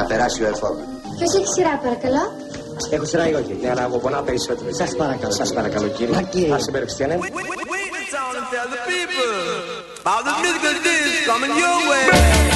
Θα περάσει ο ερχόμενο. Ποιο έχει σειρά, παρακαλώ. Έχω σειρά ή όχι, αλλά εγώ πονάω περισσότερο. Σα παρακαλώ. Σα παρακαλώ, κύριε. Μα, κύριε. Άσε με Χριστιανέ. Wait, wait, wait, wait the town and tell the people about the musical disc coming your way.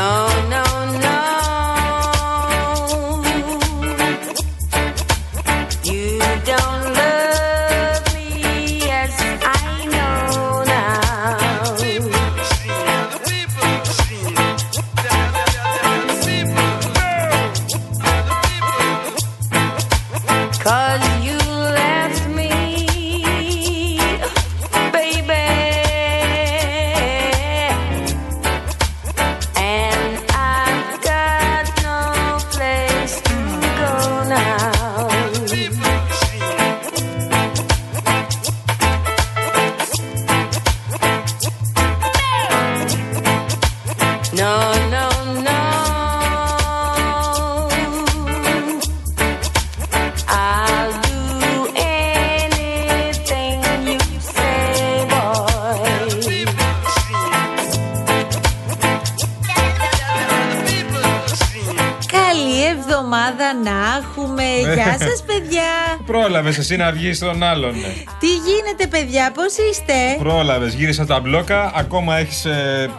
down. Πρόλαβε εσύ να βγεις στον άλλον. ναι. Τι γίνεται, παιδιά, πώς είστε; Πρόλαβες, γύρισα τα μπλόκα. Ακόμα έχεις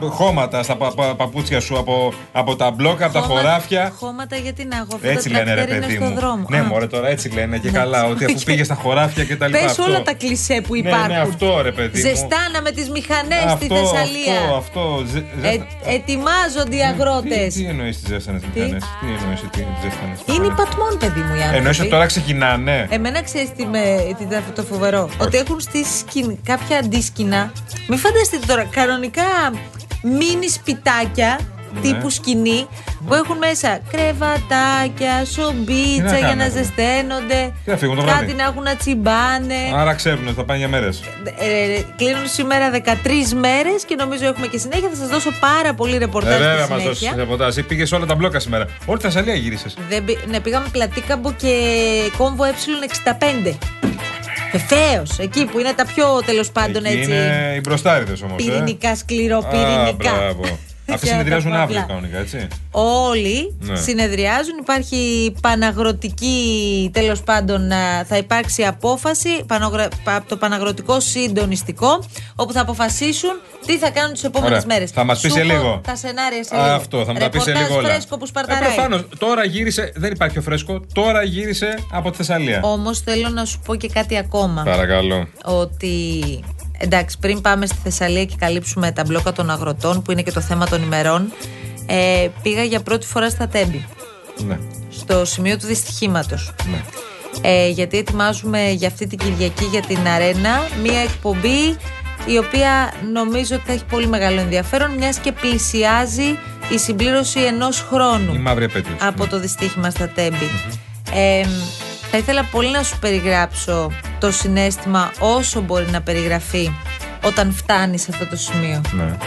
χώματα στα πα- πα- παπούτσια σου από, από τα μπλόκα, από τα Χώμα- χωράφια. Χώματα γιατί να έχω. Αυτό Έτσι το λένε ρε τρακτέρ είναι παιδί στο μου. δρόμο. Ναι, Α. μωρέ τώρα έτσι λένε και καλά. Ότι αφού πήγε στα χωράφια και τα λοιπά. Πες αυτό. όλα τα κλισέ που Ναι, υπάρχουν. ναι, αυτό ρε παιδί μου. Ζεστάνα με τις μηχανές στη Αυτό, Θεσσαλία. Αυτό, αυτό. Ζε- Ε, ζέστα- ετοιμάζονται οι αγρότες. Τι, τι εννοείς τις ζέστανε μηχανές, τι εννοείς τις ζέστανε. Είναι η πατμόν, παιδί μου, οι άνθρωποι. Εννοείς ότι τώρα ξεκινάνε. Εμένα ξέρεις τι με, τι τα- το φοβερό. Ότι έχουν στήσει σκην- κάποια αντίσκηνα. Μην φανταστείτε τώρα, κανονικά μίνι σπιτάκια Ναι. τύπου σκηνή που έχουν μέσα κρεβατάκια, σομπίτσα να για κάνουν να αυτό; ζεσταίνονται. Τι να φύγουν το κάτι βράδυ; να έχουν να τσιμπάνε. Άρα ξέρουν ότι θα πάνε για μέρες. Ε, κλείνουν σήμερα 13 μέρες και νομίζω έχουμε και συνέχεια. Θα σας δώσω πάρα πολύ ρεπορτάζ Ε, στη βέβαια, μας δώσεις συνέχεια. ρεπορτάζ. Πήγες όλα τα μπλόκα σήμερα. Όλη τη Θεσσαλία γύρισες. Δεν, πη- ναι, πήγαμε πλατήκαμπο και κόμβο ε65. Βεβαίως, εκεί που είναι τα πιο τέλος πάντων Εκεί έτσι. είναι οι μπροστάριδες όμως. Πυρηνικά, σκληροπυρηνικά. Α, μπράβο. Αυτοί Για συνεδριάζουν τα αύριο παύλα. κανονικά, έτσι. Όλοι Ναι. συνεδριάζουν. Υπάρχει παναγροτική, τέλος πάντων, α, θα υπάρξει απόφαση πανογρα- πα- από το παναγροτικό συντονιστικό, όπου θα αποφασίσουν τι θα κάνουν τις επόμενες Ωραία. μέρες. Θα μας πεις σε λίγο. Τα σενάρια σε Α, λίγο. Αυτό, θα μου τα πεις σε Ρεπορτάζ λίγο όλα. φρέσκο που Ε, σπαρταράει. προφανώς. τώρα γύρισε, δεν υπάρχει πιο φρέσκο, τώρα γύρισε από τη Θεσσαλία. Όμως θέλω να σου πω και κάτι ακόμα. Παρακαλώ. ότι εντάξει, πριν πάμε στη Θεσσαλία και καλύψουμε τα μπλόκα των αγροτών, που είναι και το θέμα των ημερών, ε, πήγα για πρώτη φορά στα Τέμπη, Ναι. στο σημείο του δυστυχήματος. ναι. Ε, γιατί ετοιμάζουμε για αυτή την Κυριακή για την Αρένα μία εκπομπή η οποία νομίζω ότι θα έχει πολύ μεγάλο ενδιαφέρον μιας και πλησιάζει η συμπλήρωση ενός χρόνου Η μαύρη επέτειο. από το δυστύχημα στα τεμπη Ε, θα ήθελα πολύ να σου περιγράψω το συνέστημα όσο μπορεί να περιγραφεί όταν φτάνει σε αυτό το σημείο. Ναι.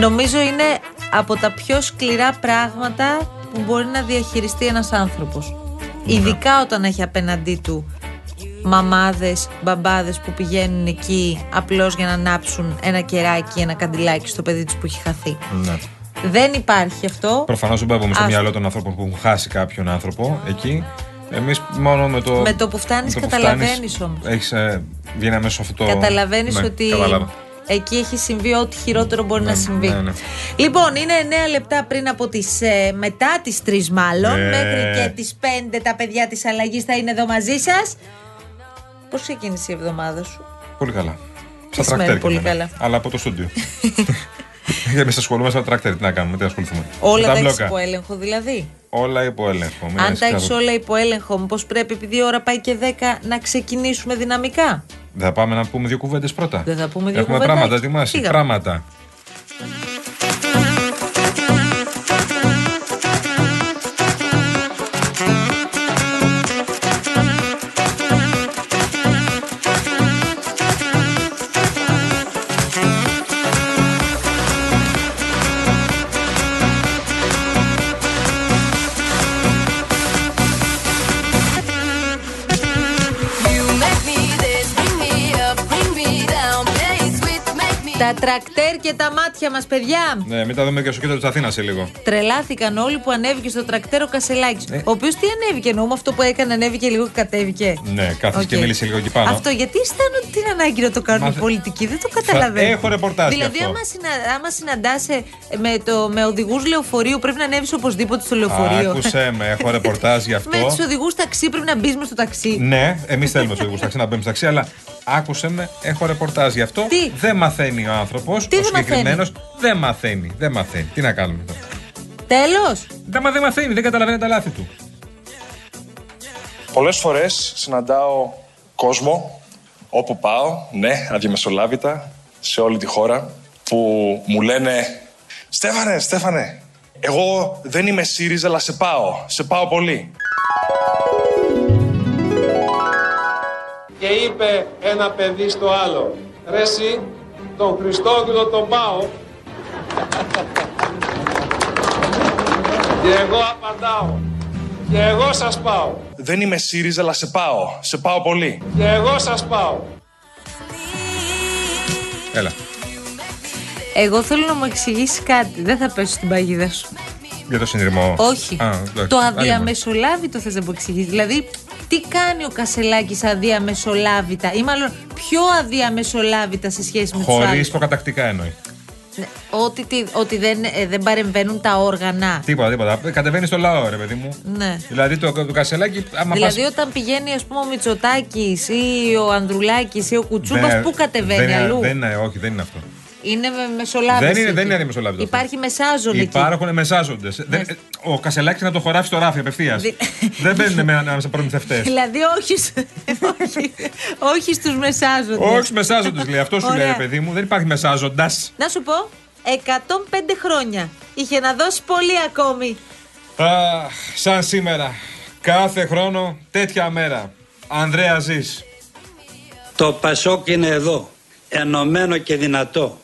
Νομίζω είναι από τα πιο σκληρά πράγματα που μπορεί να διαχειριστεί ένας άνθρωπος. Ειδικά όταν έχει απέναντί του μαμάδες, μπαμπάδες που πηγαίνουν εκεί απλώς για να ανάψουν ένα κεράκι, ένα καντιλάκι στο παιδί τους που έχει χαθεί. ναι. Δεν υπάρχει αυτό. Προφανώς δεν πάμε στο Ας- μυαλό των ανθρώπων που έχουν χάσει κάποιον άνθρωπο εκεί. Εμείς μόνο με το. Με το που φτάνεις με το που καταλαβαίνεις φτάνεις, όμως. Έχεις ε, βγαίνει αμέσω αυτό το. Καταλαβαίνεις Ναι, ότι κατάλαβα. εκεί έχει συμβεί ό,τι χειρότερο μπορεί Ναι, να συμβεί. ναι, ναι. Λοιπόν, είναι 9 λεπτά πριν από τις, ε, μετά τις 3 μάλλον, Ναι. μέχρι και τις 5 τα παιδιά της αλλαγής θα είναι εδώ μαζί σας. Πώς ξεκίνησε η εβδομάδα σου; Πολύ καλά. Τις Στα σημαίνει τρακτέρ πολύ και εμένα. καλά; Αλλά από το στούντιο. Γιατί εμείς ασχολούμαστε με τα τρακτέρ. Τι να κάνουμε, τι ασχοληθούμε. Όλα Με τα έχεις μπλόκα. υπό έλεγχο δηλαδή. Όλα υπό έλεγχο. Μην Αν έχεις τα έχεις καθόλου- όλα υπό έλεγχο, μήπως πρέπει επειδή η ώρα πάει και 10 να ξεκινήσουμε δυναμικά; Δεν θα πάμε να πούμε δύο κουβέντες πρώτα. Δεν θα πούμε δύο Έχουμε κουβεντάκια. πράγματα ετοιμάσει. Φύγαμε. Πράγματα. Τα τρακτέρ και τα μάτια μας, παιδιά. Ναι, μην τα δούμε και στο κέντρο της Αθήνας σε λίγο. Τρελάθηκαν όλοι που ανέβηκε στο τρακτέρ ο Κασελάκης. Ναι. Ο οποίος τι ανέβηκε, εννοούμε αυτό που έκανε, ανέβηκε λίγο και κατέβηκε. Ναι, κάθισε και Οκ. μίλησε λίγο εκεί πάνω. Αυτό γιατί αισθάνονται την ανάγκη να το κάνουν Μα οι δε- πολιτικοί, δεν το καταλαβαίνω. έχω ρεπορτάζ γι' Δηλαδή, αυτό. άμα, συνα... άμα συναντάσαι με, το... με οδηγούς λεωφορείου, πρέπει να ανέβεις οπωσδήποτε στο λεωφορείο. Άκουσε με, έχω ρεπορτάζ γι' με αυτό. τους οδηγούς ταξί πρέπει να μπεις μες στο ταξί. Ναι, εμείς θέλουμε στο οδηγούς ταξί να μπαίνουμε στο ταξί, αλλά άκουσε με, έχω ρεπορτάζ γι' αυτό. Τι; Δεν μαθαίνει ο άνθρωπος. Τι ο δεν συγκεκριμένος δεν μαθαίνει. Δεν μαθαίνει. Τι να κάνουμε τώρα; Τέλος; Δεν, μα δεν μαθαίνει, δεν καταλαβαίνει τα λάθη του. Πολλές φορές συναντάω κόσμο όπου πάω, ναι, αδιαμεσολάβητα, σε όλη τη χώρα, που μου λένε «Στέφανε, Στέφανε, εγώ δεν είμαι ΣΥΡΙΖΑ, αλλά σε πάω, σε πάω πολύ». Και είπε ένα παιδί στο άλλο, ρε εσύ, τον Χριστόγλου τον πάω. Και εγώ απαντάω, και εγώ σας πάω, «Δεν είμαι ΣΥΡΙΖΑ, αλλά σε πάω, σε πάω πολύ». και εγώ σας πάω. Έλα. Εγώ θέλω να μου εξηγήσεις κάτι. Δεν θα πέσω στην παγίδα σου. Για το συνειρμό. Όχι. Α, εντάξει. το Άλλη αδιαμεσολάβητο θες να μου εξηγήσεις. Δηλαδή, τι κάνει ο Κασελάκης αδιαμεσολάβητα ή μάλλον πιο αδιαμεσολάβητα σε σχέση με τους Χωρίς άλλους; προκατακτικά εννοεί. Ότι, τι- ότι δεν, ε, δεν παρεμβαίνουν τα όργανα. Τίποτα, τίποτα. Κατεβαίνει στο λαό, ρε παιδί μου. Ναι. Δηλαδή το, το κασελάκι, άμα Δηλαδή, πας- όταν πηγαίνει, ας πούμε, ο Μητσοτάκης ή ο Ανδρουλάκης ή ο Κουτσούμπας, Δεν- πού κατεβαίνει δεν είναι- αλλού; Δεν είναι, όχι, δεν είναι αυτό. Είναι με μεσολάβηση. Δεν είναι- δεν εκεί. είναι αδιαμεσολάβητο αυτό. Υπάρχει μεσάζον εκεί. Υπάρχουν μεσάζοντες. Ο Κασελάκης να το χωράφει στο ράφι απευθείας. Δι- δεν μπαίνουν με ανάμεσα προμηθευτές. Δηλαδή, όχι, σ- όχι, όχι στους μεσάζοντες. Όχι στους μεσάζοντες, λέει. Αυτό σου λέει, Ωραία. ρε παιδί μου. Δεν υπάρχει μεσάζοντας. Να σου πω, 105 χρόνια. Είχε να δώσει πολύ ακόμη. σαν σήμερα. Κάθε χρόνο τέτοια μέρα. Ανδρέα ζεις. Το Πασόκ είναι εδώ, ενωμένο και δυνατό.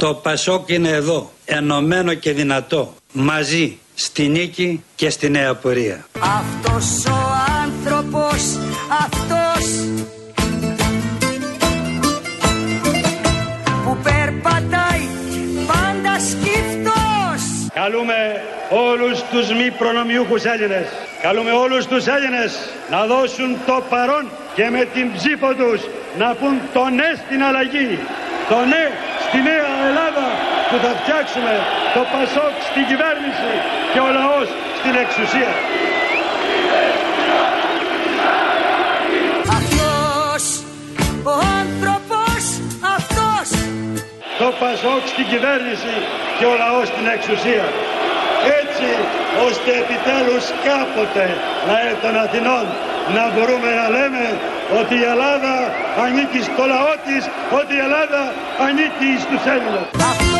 Το Πασόκ είναι εδώ, ενωμένο και δυνατό, μαζί, στη νίκη και στη νέα πορεία. Αυτός ο άνθρωπος, αυτός που περπατάει πάντα σκύφτος Καλούμε όλους τους μη προνομιούχους Έλληνες. Καλούμε όλους τους Έλληνες να δώσουν το παρόν και με την ψήφο τους να πούν το ναι στην αλλαγή. Το ναι στη νέα Ελλάδα που θα φτιάξουμε το Πασόκ στην κυβέρνηση και ο λαός στην εξουσία. Αυτός ο άνθρωπος, αυτός Το Πασόκ στην κυβέρνηση και ο λαός στην εξουσία. Έτσι ώστε επιτέλους κάποτε λαέ των Αθηνών να μπορούμε να λέμε ότι η Ελλάδα ανήκει στο λαό της, ότι η Ελλάδα ανήκει στους Έλληνες.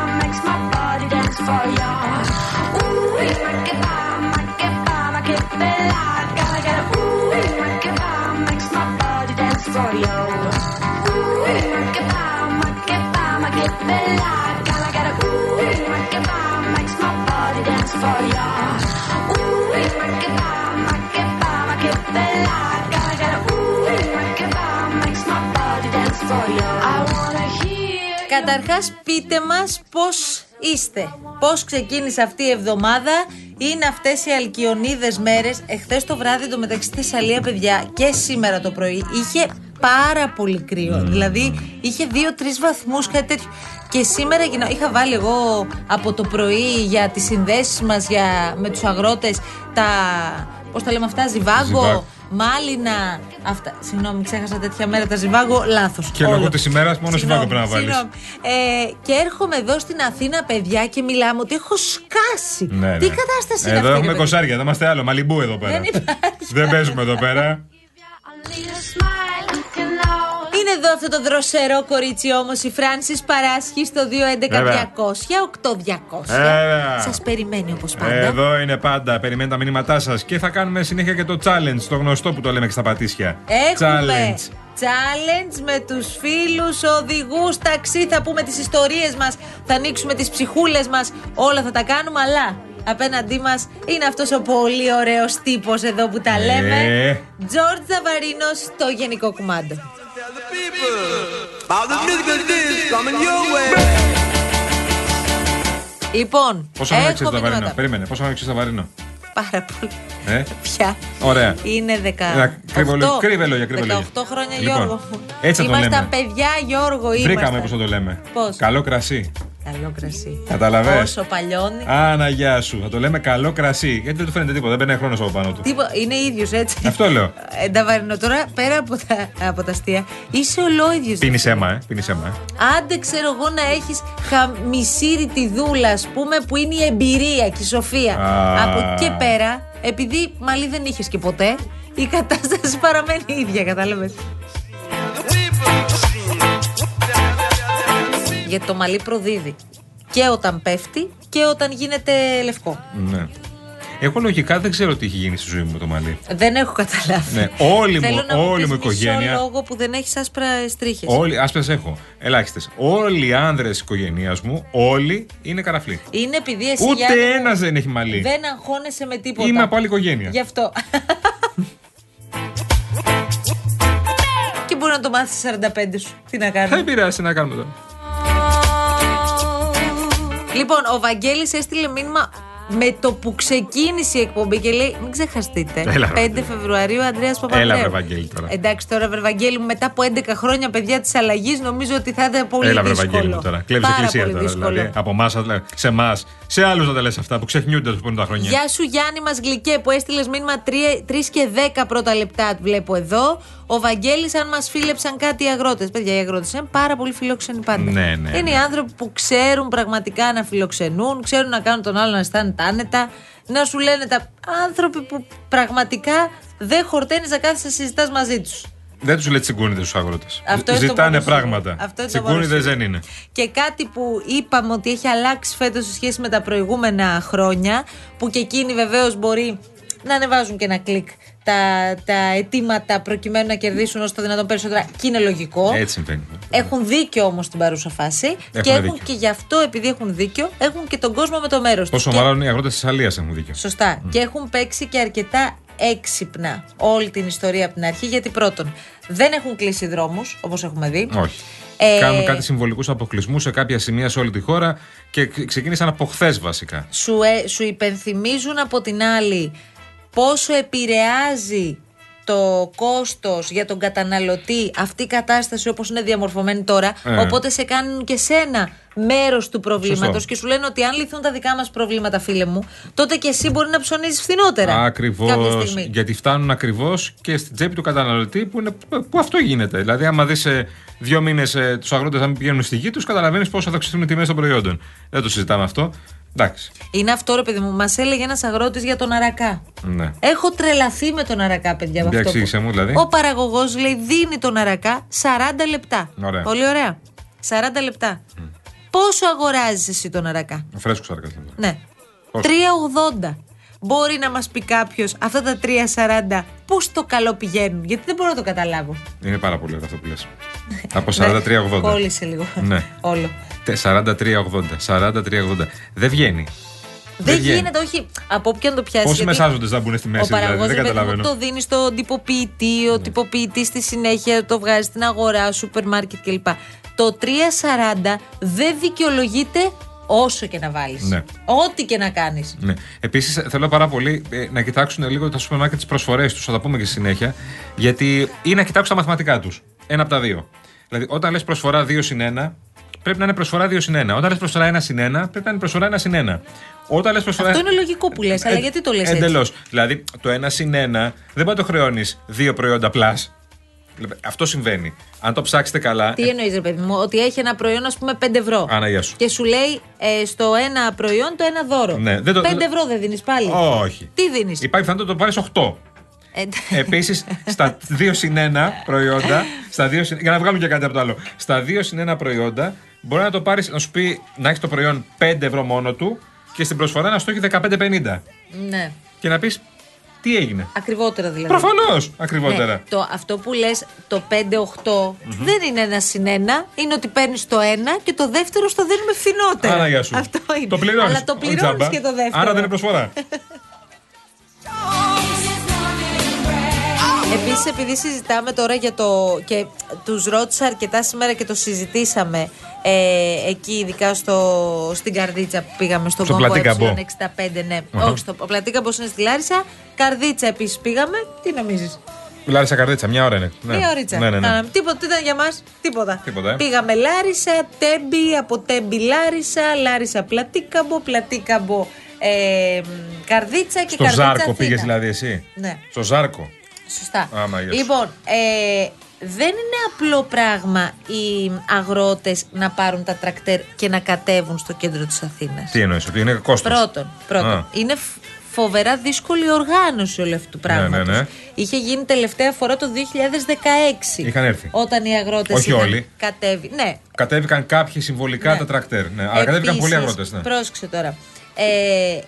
εντελώς. For you. Καταρχάς πείτε μας πώς είστε. Πώς ξεκίνησε αυτή η εβδομάδα; Είναι αυτές οι αλκιονίδες μέρες. Εχθές το βράδυ το μεταξύ στη Θεσσαλία παιδιά Και σήμερα το πρωί Είχε πάρα πολύ κρύο. Δηλαδή είχε 2-3 βαθμούς κάτι τέτοιο. Και σήμερα γινό- είχα βάλει εγώ από το πρωί για τις συνδέσεις μας για, με τους αγρότες τα, πώς τα λέμε αυτά, ζιβάγκο, Ζιβάγκο. Μάλινα, αυτά, συγγνώμη ξέχασα τέτοια μέρα τα ζιβάγκο, λάθος. Και όλο. λόγω της ημέρας μόνο Συγγνώμη, συμβάκο πρέπει να βάλεις. συγγνώμη. Ε, και έρχομαι εδώ στην Αθήνα, παιδιά, και μιλάμε ότι έχω σκάσει. Ναι, Τι ναι. κατάσταση είναι Εδώ αυτή. έχουμε ρε παιδί; κοσάρια, δεν είμαστε άλλο. Μαλιμπού εδώ πέρα. Δεν υπάρχει. Δεν παίζουμε εδώ πέρα. Είναι εδώ αυτό το δροσερό κορίτσι όμως η Φράνση Παράσχη στο 211-200-8200. Βέβαια. Σας περιμένει όπως πάντα. Εδώ είναι πάντα. Περιμένει τα μηνύματά σας. Και θα κάνουμε συνέχεια και το challenge, το γνωστό που το λέμε και στα πατήσια. Έχουμε Challenge. challenge με τους φίλους οδηγούς ταξί. Θα πούμε τις ιστορίες μας, θα ανοίξουμε τις ψυχούλες μας. Όλα θα τα κάνουμε, αλλά απέναντί μας είναι αυτός ο πολύ ωραίος τύπος εδώ που τα λέμε. Ε. Τζόρτζ Ζαβαρίνος στο Γενικό Κουμάντο. About the musical disc coming your way. Λοιπόν, Πόσο να έχω ξέρει τα βαρύνο. μηνύματα. Περίμενε, πόσο να ξέρει τα βαρύνο. Πάρα πολύ. Ε, Πια. ωραία. Είναι 10. Ένα κρύβο λόγια, κρύβε λόγια, κρύβε 18 λόγια. χρόνια Λοιπόν, Γιώργο. έτσι θα το Ήμασταν λέμε. παιδιά Γιώργο, Βρήκαμε ήμασταν. πώς θα το λέμε. Πώς; Καλό κρασί. Καλό κρασί. Καταλαβες; Όσο παλιώνει. Άνα, γεια σου. Θα το λέμε καλό κρασί. Γιατί δεν του φαίνεται τίποτα, δεν παίρνει χρόνος από πάνω του. Τίποτα, είναι ίδιος έτσι. Αυτό λέω. Ε, Νταβαρινό, τώρα πέρα από τα, από τα αστεία, είσαι ολόιδιος. Πίνεις αίμα, ε. Πίνεις αίμα, ε. Άντε ξέρω εγώ να έχεις μισήρητη δούλα, ας πούμε, που είναι η εμπειρία και η σοφία. Α. Από εκεί και πέρα, επειδή μαλλί δεν είχες και ποτέ, η κατάσταση παραμένει η ίδια, κατάλαβες. Γιατί το μαλλί προδίδει. Και όταν πέφτει και όταν γίνεται λευκό. Ναι. Εγώ λογικά δεν ξέρω τι έχει γίνει στη ζωή μου με το μαλλί. Δεν έχω καταλάβει. Ναι, όλη μου- Θέλω να μου όλη πεις μου μισό οικογένεια- λόγο που δεν έχεις άσπρα στρίχε. Όλοι, άσπρες έχω. Ελάχιστες. Όλοι οι άνδρες της οικογένεια μου, όλοι είναι καραφλοί. Είναι επειδή εσύ Ούτε Γιάννη μου, ένας δεν έχει μαλλί. δεν αγχώνεσαι με τίποτα. Είμαι από άλλη οικογένεια. Γι' αυτό. και μπορεί να το μάθεις 45 σου. Τι να Θα κάνει. επηρεάσει να κάνουμε τώρα. Λοιπόν, ο Βαγγέλης έστειλε μήνυμα με το που ξεκίνησε η εκπομπή και λέει: Μην ξεχαστείτε. Έλα, 5 Βαγγέλη. Φεβρουαρίου, Αντρέα Παπαδρέου. Έλα, βρε Βαγγέλη τώρα. Εντάξει τώρα, βρε Βαγγέλη μου, μετά από 11 χρόνια παιδιά της αλλαγής, νομίζω ότι θα ήταν πολύ Έλα, βρε δύσκολο. Βαγγέλη μου τώρα. Κλέβεις Πάρα εκκλησία πολύ τώρα. δύσκολο. Δηλαδή, από εμάς, σε εμάς, σε άλλους να τα λες αυτά που ξεχνιούνται του τα χρόνια. Γεια σου Γιάννη μας γλυκέ που έστειλες μήνυμα 3 και 10 πρώτα λεπτά βλέπω εδώ. Ο Βαγγέλης αν μας φίλεψαν κάτι οι αγρότες. Παιδιά οι αγρότες είναι πάρα πολύ φιλόξενοι πάντα. Ναι, ναι, είναι οι άνθρωποι που ξέρουν πραγματικά να φιλοξενούν, ξέρουν να κάνουν τον άλλο να αισθάνεται άνετα. Να σου λένε τα άνθρωποι που πραγματικά δεν χορταίνεις να κάθεσαι να συζητάς μαζί τους. Δεν τους λέει τσιγκούνιδε τους αγρότες. Αυτό είναι το Ζητάνε μόνο σίγουρο. πράγματα. Αυτό είναι το μόνο Τσιγκούνιδε σίγουρο. δεν είναι. Και κάτι που είπαμε ότι έχει αλλάξει φέτος σε σχέση με τα προηγούμενα χρόνια, που και εκείνοι βεβαίως μπορεί να ανεβάζουν και ένα κλικ τα, τα αιτήματα προκειμένου να κερδίσουν όσο το δυνατόν περισσότερα. Και είναι λογικό. Έτσι συμβαίνει. Έχουν δίκιο όμως στην παρούσα φάση. και έχουν δίκιο. και γι' αυτό, επειδή έχουν δίκιο, έχουν και τον κόσμο με το μέρος τους. Πόσο μάλλον οι αγρότες της Αλίας έχουν δίκιο. Σωστά. Και έχουν παίξει και αρκετά έξυπνα όλη την ιστορία από την αρχή. Γιατί πρώτον, δεν έχουν κλείσει δρόμους, όπως έχουμε δει. Όχι. Ε, Κάνουν κάτι συμβολικούς αποκλεισμούς σε κάποια σημεία σε όλη τη χώρα και ξ- ξεκίνησαν από χθες βασικά. σου, ε, σου υπενθυμίζουν από την άλλη πόσο επηρεάζει το κόστος για τον καταναλωτή αυτή η κατάσταση όπως είναι διαμορφωμένη τώρα Ε. οπότε σε κάνουν και σένα μέρος του προβλήματος Σωστό. και σου λένε ότι αν λυθούν τα δικά μας προβλήματα φίλε μου τότε και εσύ μπορεί να ψωνίζεις φθηνότερα κάποια Ακριβώ. στιγμή. Γιατί φτάνουν ακριβώς και στην τσέπη του καταναλωτή που, είναι, που αυτό γίνεται. Δηλαδή, άμα δεις σε δύο μήνες ε, τους αγρότες να μην πηγαίνουν στη γη τους, καταλαβαίνεις πόσο θα αυξηθούν οι τιμές των προϊόντων. Δεν το συζητάμε αυτό. Εντάξει. Είναι αυτό ρε παιδί μου, μας έλεγε ένας αγρότης για τον αρακά Ναι. Έχω τρελαθεί με τον αρακά, παιδιά. με Για αυτό που- εξήγησέ μου, δηλαδή. Ο παραγωγός λέει δίνει τον αρακά 40 λεπτά. Ωραία. Πολύ ωραία. 40 λεπτά. Πόσο αγοράζεις εσύ τον αρακά, Φρέσκος σάρκα. Ναι. Πόσο; 3,80. Μπορεί να μας πει κάποιος αυτά τα 3,40 πού στο καλό πηγαίνουν, γιατί δεν μπορώ να το καταλάβω. Είναι πάρα πολύ ωραίο αυτό που λες. Από 43-80. Κόλλησε λίγο. Ναι. Όλο. Τε- 43-80. 43-80. Δεν βγαίνει. Δεν βγαίνει. γίνεται, όχι. Από όποιον το πιάσει. Πόσοι γιατί μεσάζοντε θα μπουν στη Ο μέση, δηλαδή. παραγωγό Δεν καταλαβαίνω. το δίνει στον τυποποιητή, ο τυποποιητή στη συνέχεια το βγάζει στην αγορά, σούπερ μάρκετ κλπ. Το 3,40 δεν δικαιολογείται όσο και να βάλει. Ναι. Ό,τι και να κάνει. Ναι. Επίση, θέλω πάρα πολύ ε, να κοιτάξουν λίγο τα σούπερ μάρκετ τι προσφορέ του, θα τα πούμε και στη συνέχεια. Γιατί ή να κοιτάξουν τα μαθηματικά του. Ένα από τα δύο. Δηλαδή, όταν λε προσφορά 2 συν 1, πρέπει να είναι προσφορά 2 συν 1. Όταν λες προσφορά 1 συν 1, πρέπει να είναι προσφορά 1 συν 1. Όταν λες προσφορά. Αυτό είναι λογικό που λες, αλλά Ε, γιατί το λες έτσι; Εντελώς. Δηλαδή, το 1 συν 1 δεν μπορεί να το χρεώνεις δύο προϊόντα plus. Δηλαδή, Αυτό συμβαίνει. Αν το ψάξετε καλά. Τι εννοείς, ρε παιδί μου, ότι έχει ένα προϊόν, ας πούμε, 5 ευρώ. Άνα, γεια σου. Και σου λέει ε, στο ένα προϊόν το ένα δώρο. Ναι, δεν το- 5 ευρώ δεν δίνεις πάλι. Όχι. Τι δίνεις; Υπάρχει πιθανότητα να το πάρεις 8. Ε, Επίσης, στα 2 συν 1 προϊόντα, στα 2 συν, για να βγάλουμε και κάτι από το άλλο. Στα 2 συν 1 προϊόντα, μπορεί να το πάρεις, να σου πει να έχεις το προϊόν 5 ευρώ μόνο του και στην προσφορά να στο έχει 15,50. ναι. Και να πεις τι έγινε; Ακριβότερα δηλαδή. Προφανώς ακριβότερα. Ναι, το, αυτό που λες, το 5-8 δεν είναι ένα συν ένα, είναι ότι παίρνεις το ένα και το δεύτερο στο δίνουμε φθηνότερα. Άρα, γεια σου. Αυτό είναι. Το πληρώνεις. Αλλά το πληρώνεις και το δεύτερο. Άρα δεν είναι προσφορά. Επίσης, επειδή συζητάμε τώρα για το. και τους ρώτησα αρκετά σήμερα και το συζητήσαμε ε, εκεί, ειδικά στο, στην Καρδίτσα που πήγαμε στον Στο κόμπο Πλατήκαμπο. Ε65. Ναι, Αχα. όχι, στο, ο Πλατήκαμπο είναι στη Λάρισα. Καρδίτσα επίσης πήγαμε. Τι νομίζεις; Λάρισα καρδίτσα, μια ώρα είναι. Ναι. Μία ωρίτσα. Ναι, ναι, ναι. Κάναμε. Τίποτα τι ήταν για μας; Τίποτα. Τίποτα, ε. Πήγαμε Λάρισα, Τέμπη, από Τέμπη Λάρισα, Λάρισα Πλατήκαμπο, Πλατήκαμπο ε, Καρδίτσα και Στο Καρδίτσα. Ζάρκο Αθήνα. πήγες δηλαδή εσύ; Ναι. Στο Ζάρκο. Σωστά. Άμα, γεια σου. λοιπόν, ε, δεν είναι απλό πράγμα οι αγρότες να πάρουν τα τρακτέρ και να κατέβουν στο κέντρο της Αθήνας. Τι εννοείς, ότι είναι κόστος; Πρώτον, πρώτον Α. είναι φ- φοβερά δύσκολη οργάνωση όλου αυτού του πράγματος. ναι, ναι. Είχε γίνει τελευταία φορά το 2016. Είχαν έρθει. Όταν οι αγρότες Όχι είχαν όλοι. κατέβει. Ναι, Κατέβηκαν κάποιοι συμβολικά Ναι. τα τρακτέρ. Ναι. Αλλά κατέβηκαν πολλοί Επίσης, αγρότες. Ναι. Πρόσεξε τώρα. Ε,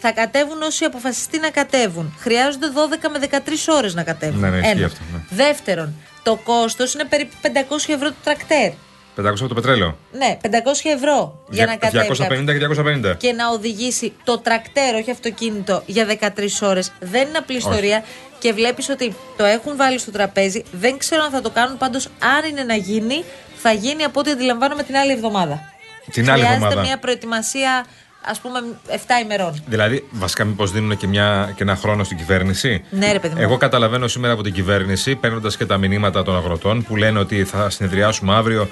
θα κατέβουν όσοι αποφασιστεί να κατέβουν. Χρειάζονται 12 με 13 ώρες να κατέβουν. Ναι, ναι, ισχύει Ένα. αυτό, ναι. Δεύτερον, το κόστος είναι περίπου 500 ευρώ το τρακτέρ. 500 από το πετρέλαιο. Ναι, 500 ευρώ για να κατέβει. 250 και 250. Και να οδηγήσει το τρακτέρ, όχι αυτοκίνητο, για 13 ώρες. Δεν είναι απλή ιστορία. Και βλέπεις ότι το έχουν βάλει στο τραπέζι. Δεν ξέρω αν θα το κάνουν. Πάντως, αν είναι να γίνει, θα γίνει από ό,τι αντιλαμβάνομαι την άλλη εβδομάδα. Την άλλη Χρειάζεται εβδομάδα. μια προετοιμασία, ας πούμε, 7 ημερών. Δηλαδή, βασικά, μήπως δίνουν και, μια, και ένα χρόνο στην κυβέρνηση; Ναι, ρε παιδί μου. Εγώ καταλαβαίνω σήμερα από την κυβέρνηση, παίρνοντας και τα μηνύματα των αγροτών που λένε ότι θα συνεδριάσουμε αύριο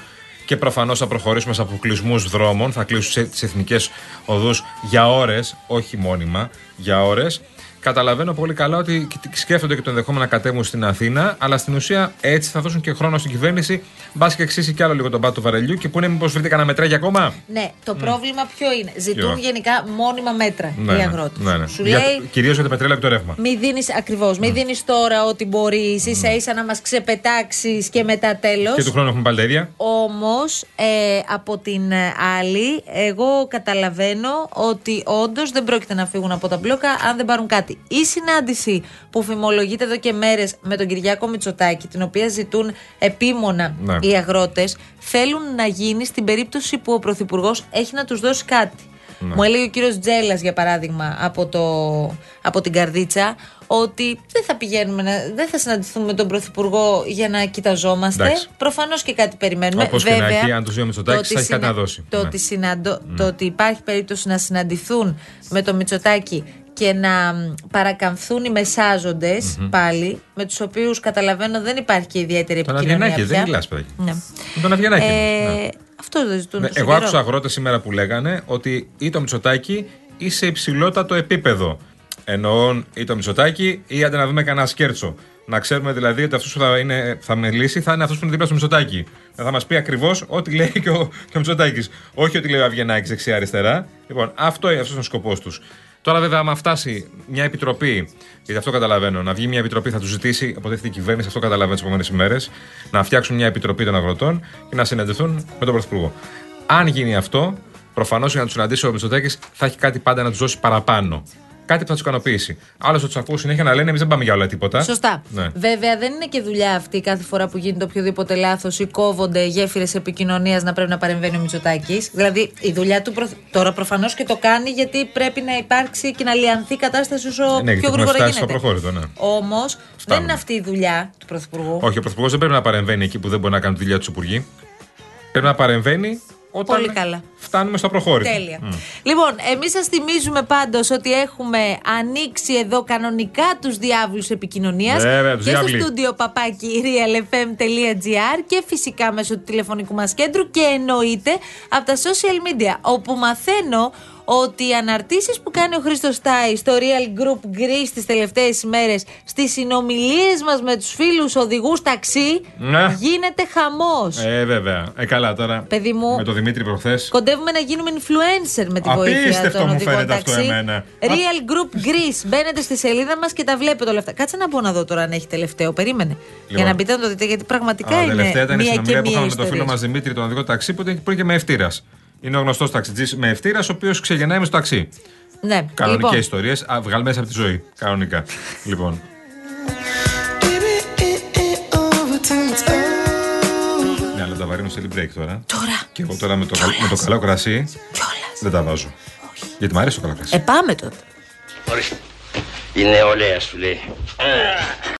και προφανώς θα προχωρήσουμε σε αποκλεισμούς δρόμων, θα κλείσουν τις εθνικές οδούς για ώρες, όχι μόνιμα, για ώρες. Καταλαβαίνω πολύ καλά ότι σκέφτονται και το ενδεχόμενο να κατέβουν στην Αθήνα, αλλά στην ουσία έτσι θα δώσουν και χρόνο στην κυβέρνηση. Μπας και εξήσει κι άλλο λίγο τον πάτο του βαρελιού και που είναι μήπως βρείτε κανένα μετράγια ακόμα; Ναι, το πρόβλημα ποιο είναι; Ζητούν Ποιο; γενικά μόνιμα μέτρα οι αγρότες. ναι, ναι. Σου Για- λέει. Κυρίως για το πετρέλαιο και το ρεύμα. Μη δίνεις ακριβώς, μη δίνεις τώρα ό,τι μπορείς, ίσα ίσα να μας ξεπετάξεις και μετά τέλος. Και του χρόνου έχουμε πάλι τα ίδια. Όμως, ε, από την ε, άλλη, εγώ καταλαβαίνω ότι όντως δεν πρόκειται να φύγουν από τα μπλόκα αν δεν πάρουν κάτι. Η συνάντηση που φημολογείται εδώ και μέρες με τον Κυριάκο Μητσοτάκη, την οποία ζητούν επίμονα Ναι. οι αγρότες, θέλουν να γίνει στην περίπτωση που ο Πρωθυπουργός έχει να τους δώσει κάτι. Ναι. Μου έλεγε ο κύριος Τζέλλα, για παράδειγμα, από, το, από την Καρδίτσα, ότι δεν θα πηγαίνουμε, να, δεν θα συναντηθούμε με τον Πρωθυπουργό για να κοιταζόμαστε. Εντάξει. Προφανώς και κάτι περιμένουμε. Όπως και να Βέβαια, έχει, αν τους δει ο Μητσοτάκης, το ότι θα έχει κάτι συνα- να δώσει. Το, Ναι. ότι συναντώ, το ότι υπάρχει περίπτωση να συναντηθούν με τον Μητσοτάκη και να μ, παρακαμφθούν οι μεσάζοντες πάλι, με τους οποίους καταλαβαίνω δεν υπάρχει και ιδιαίτερη Τον επικοινωνία. Αβγενάκη, δεν πια. μιλά, παιδάκι. Ναι. Με τον Αβγενάκη. Ε, ναι. Αυτό δεν ζητούν. Ναι, τόσο εγώ καιρό. άκουσα αγρότες σήμερα που λέγανε ότι ή το Μητσοτάκι ή σε υψηλότατο επίπεδο. Εννοώ ή το Μητσοτάκι ή άντε να δούμε κανένα σκέρτσο. Να ξέρουμε δηλαδή ότι αυτός που θα, είναι, θα μιλήσει θα είναι αυτός που είναι δίπλα στο Μητσοτάκι. Θα μας πει ακριβώς ό,τι λέει και ο, και ο Μητσοτάκης. Όχι ό,τι λέει ο Αβγενάκη δεξιά-αριστερά. Λοιπόν, αυτό είναι αυτός είναι ο σκοπός τους. Τώρα, βέβαια, άμα φτάσει μια επιτροπή, γιατί αυτό καταλαβαίνω, να βγει μια επιτροπή, θα τους ζητήσει, αποτίθεται η κυβέρνηση, αυτό καταλαβαίνω τις επόμενες ημέρες, να φτιάξουν μια επιτροπή των αγροτών και να συναντηθούν με τον Πρωθυπουργό. Αν γίνει αυτό, προφανώς για να τους συναντήσει ο Μητσοτάκης θα έχει κάτι πάντα να τους δώσει παραπάνω. Κάτι που θα τους ικανοποιήσει. Άλλος θα τους ακούω συνέχεια να λένε Εμείς δεν πάμε για όλα τίποτα. Σωστά. Ναι. Βέβαια, δεν είναι και δουλειά αυτή κάθε φορά που γίνεται οποιοδήποτε λάθος ή κόβονται γέφυρες επικοινωνίας να πρέπει να παρεμβαίνει ο Μητσοτάκης. Δηλαδή, η δουλειά του προ... τώρα προφανώς και το κάνει γιατί πρέπει να υπάρξει και να λιανθεί η κατάσταση όσο Ναι, γιατί πιο έχουμε γρήγορα φτάσει στο γίνεται. προχώρητο, ναι. Όμως, δεν Φτάνουμε. είναι αυτή η δουλειά του Πρωθυπουργού. Όχι, ο Πρωθυπουργός δεν πρέπει να παρεμβαίνει εκεί που δεν μπορεί να κάνει τη δουλειά του Υπουργοί. Πρέπει να παρεμβαίνει όταν Πολύ καλά. φτάνουμε στο προχώρητο. Τέλεια. Μμ. Λοιπόν, εμείς σας θυμίζουμε πάντως ότι έχουμε ανοίξει εδώ κανονικά τους διάβλους επικοινωνίας. Βέβαια, τους και στο διάβλοι. στούντιο παπάκι realfm.gr και φυσικά μέσω του τηλεφωνικού μας κέντρου και εννοείται από τα social media. Όπου μαθαίνω ότι οι αναρτήσεις που κάνει ο Χρήστος Στάι στο Real Group Greece τις τελευταίες ημέρες στις συνομιλίες μας με τους φίλους οδηγούς ταξί Ναι. γίνεται χαμός. Ε, βέβαια. Ε, καλά τώρα. Παιδί μου, Με τον Δημήτρη προχθές. Κοντεύουμε να γίνουμε influencer με τη βοήθεια Απίστευτο των μου οδηγών φαίνεται αυτό ταξί. εμένα. Real Group Greece. Μπαίνετε στη σελίδα μας και τα βλέπετε όλα αυτά. Κάτσε να μπω να δω τώρα αν έχει τελευταίο. Περίμενε. Για να μπείτε να το δείτε, γιατί πραγματικά Α, είναι τελευταία ήταν η μία και συνομιλία που μία είχαμε με τον φίλο ιστορία. μας Δημήτρη, τον οδηγό ταξί, που ήταν που είχε με ευτήρα. Είναι ο γνωστός ταξιτζής με ευτήρα, ο οποίος ξεγεννάει με στο ταξί. Ναι, Κανονικές λοιπόν, ιστορίες, βγάλει μέσα από τη ζωή. Κανονικά. λοιπόν. Ναι, αλλά τα βαρύνω σε break τώρα. Τώρα. Και εγώ τώρα με το, καλ- με το καλό κρασί δεν τα βάζω. Γιατί μου αρέσει το καλό κρασί. Ε, πάμε τότε. Η νεολαία σου λέει.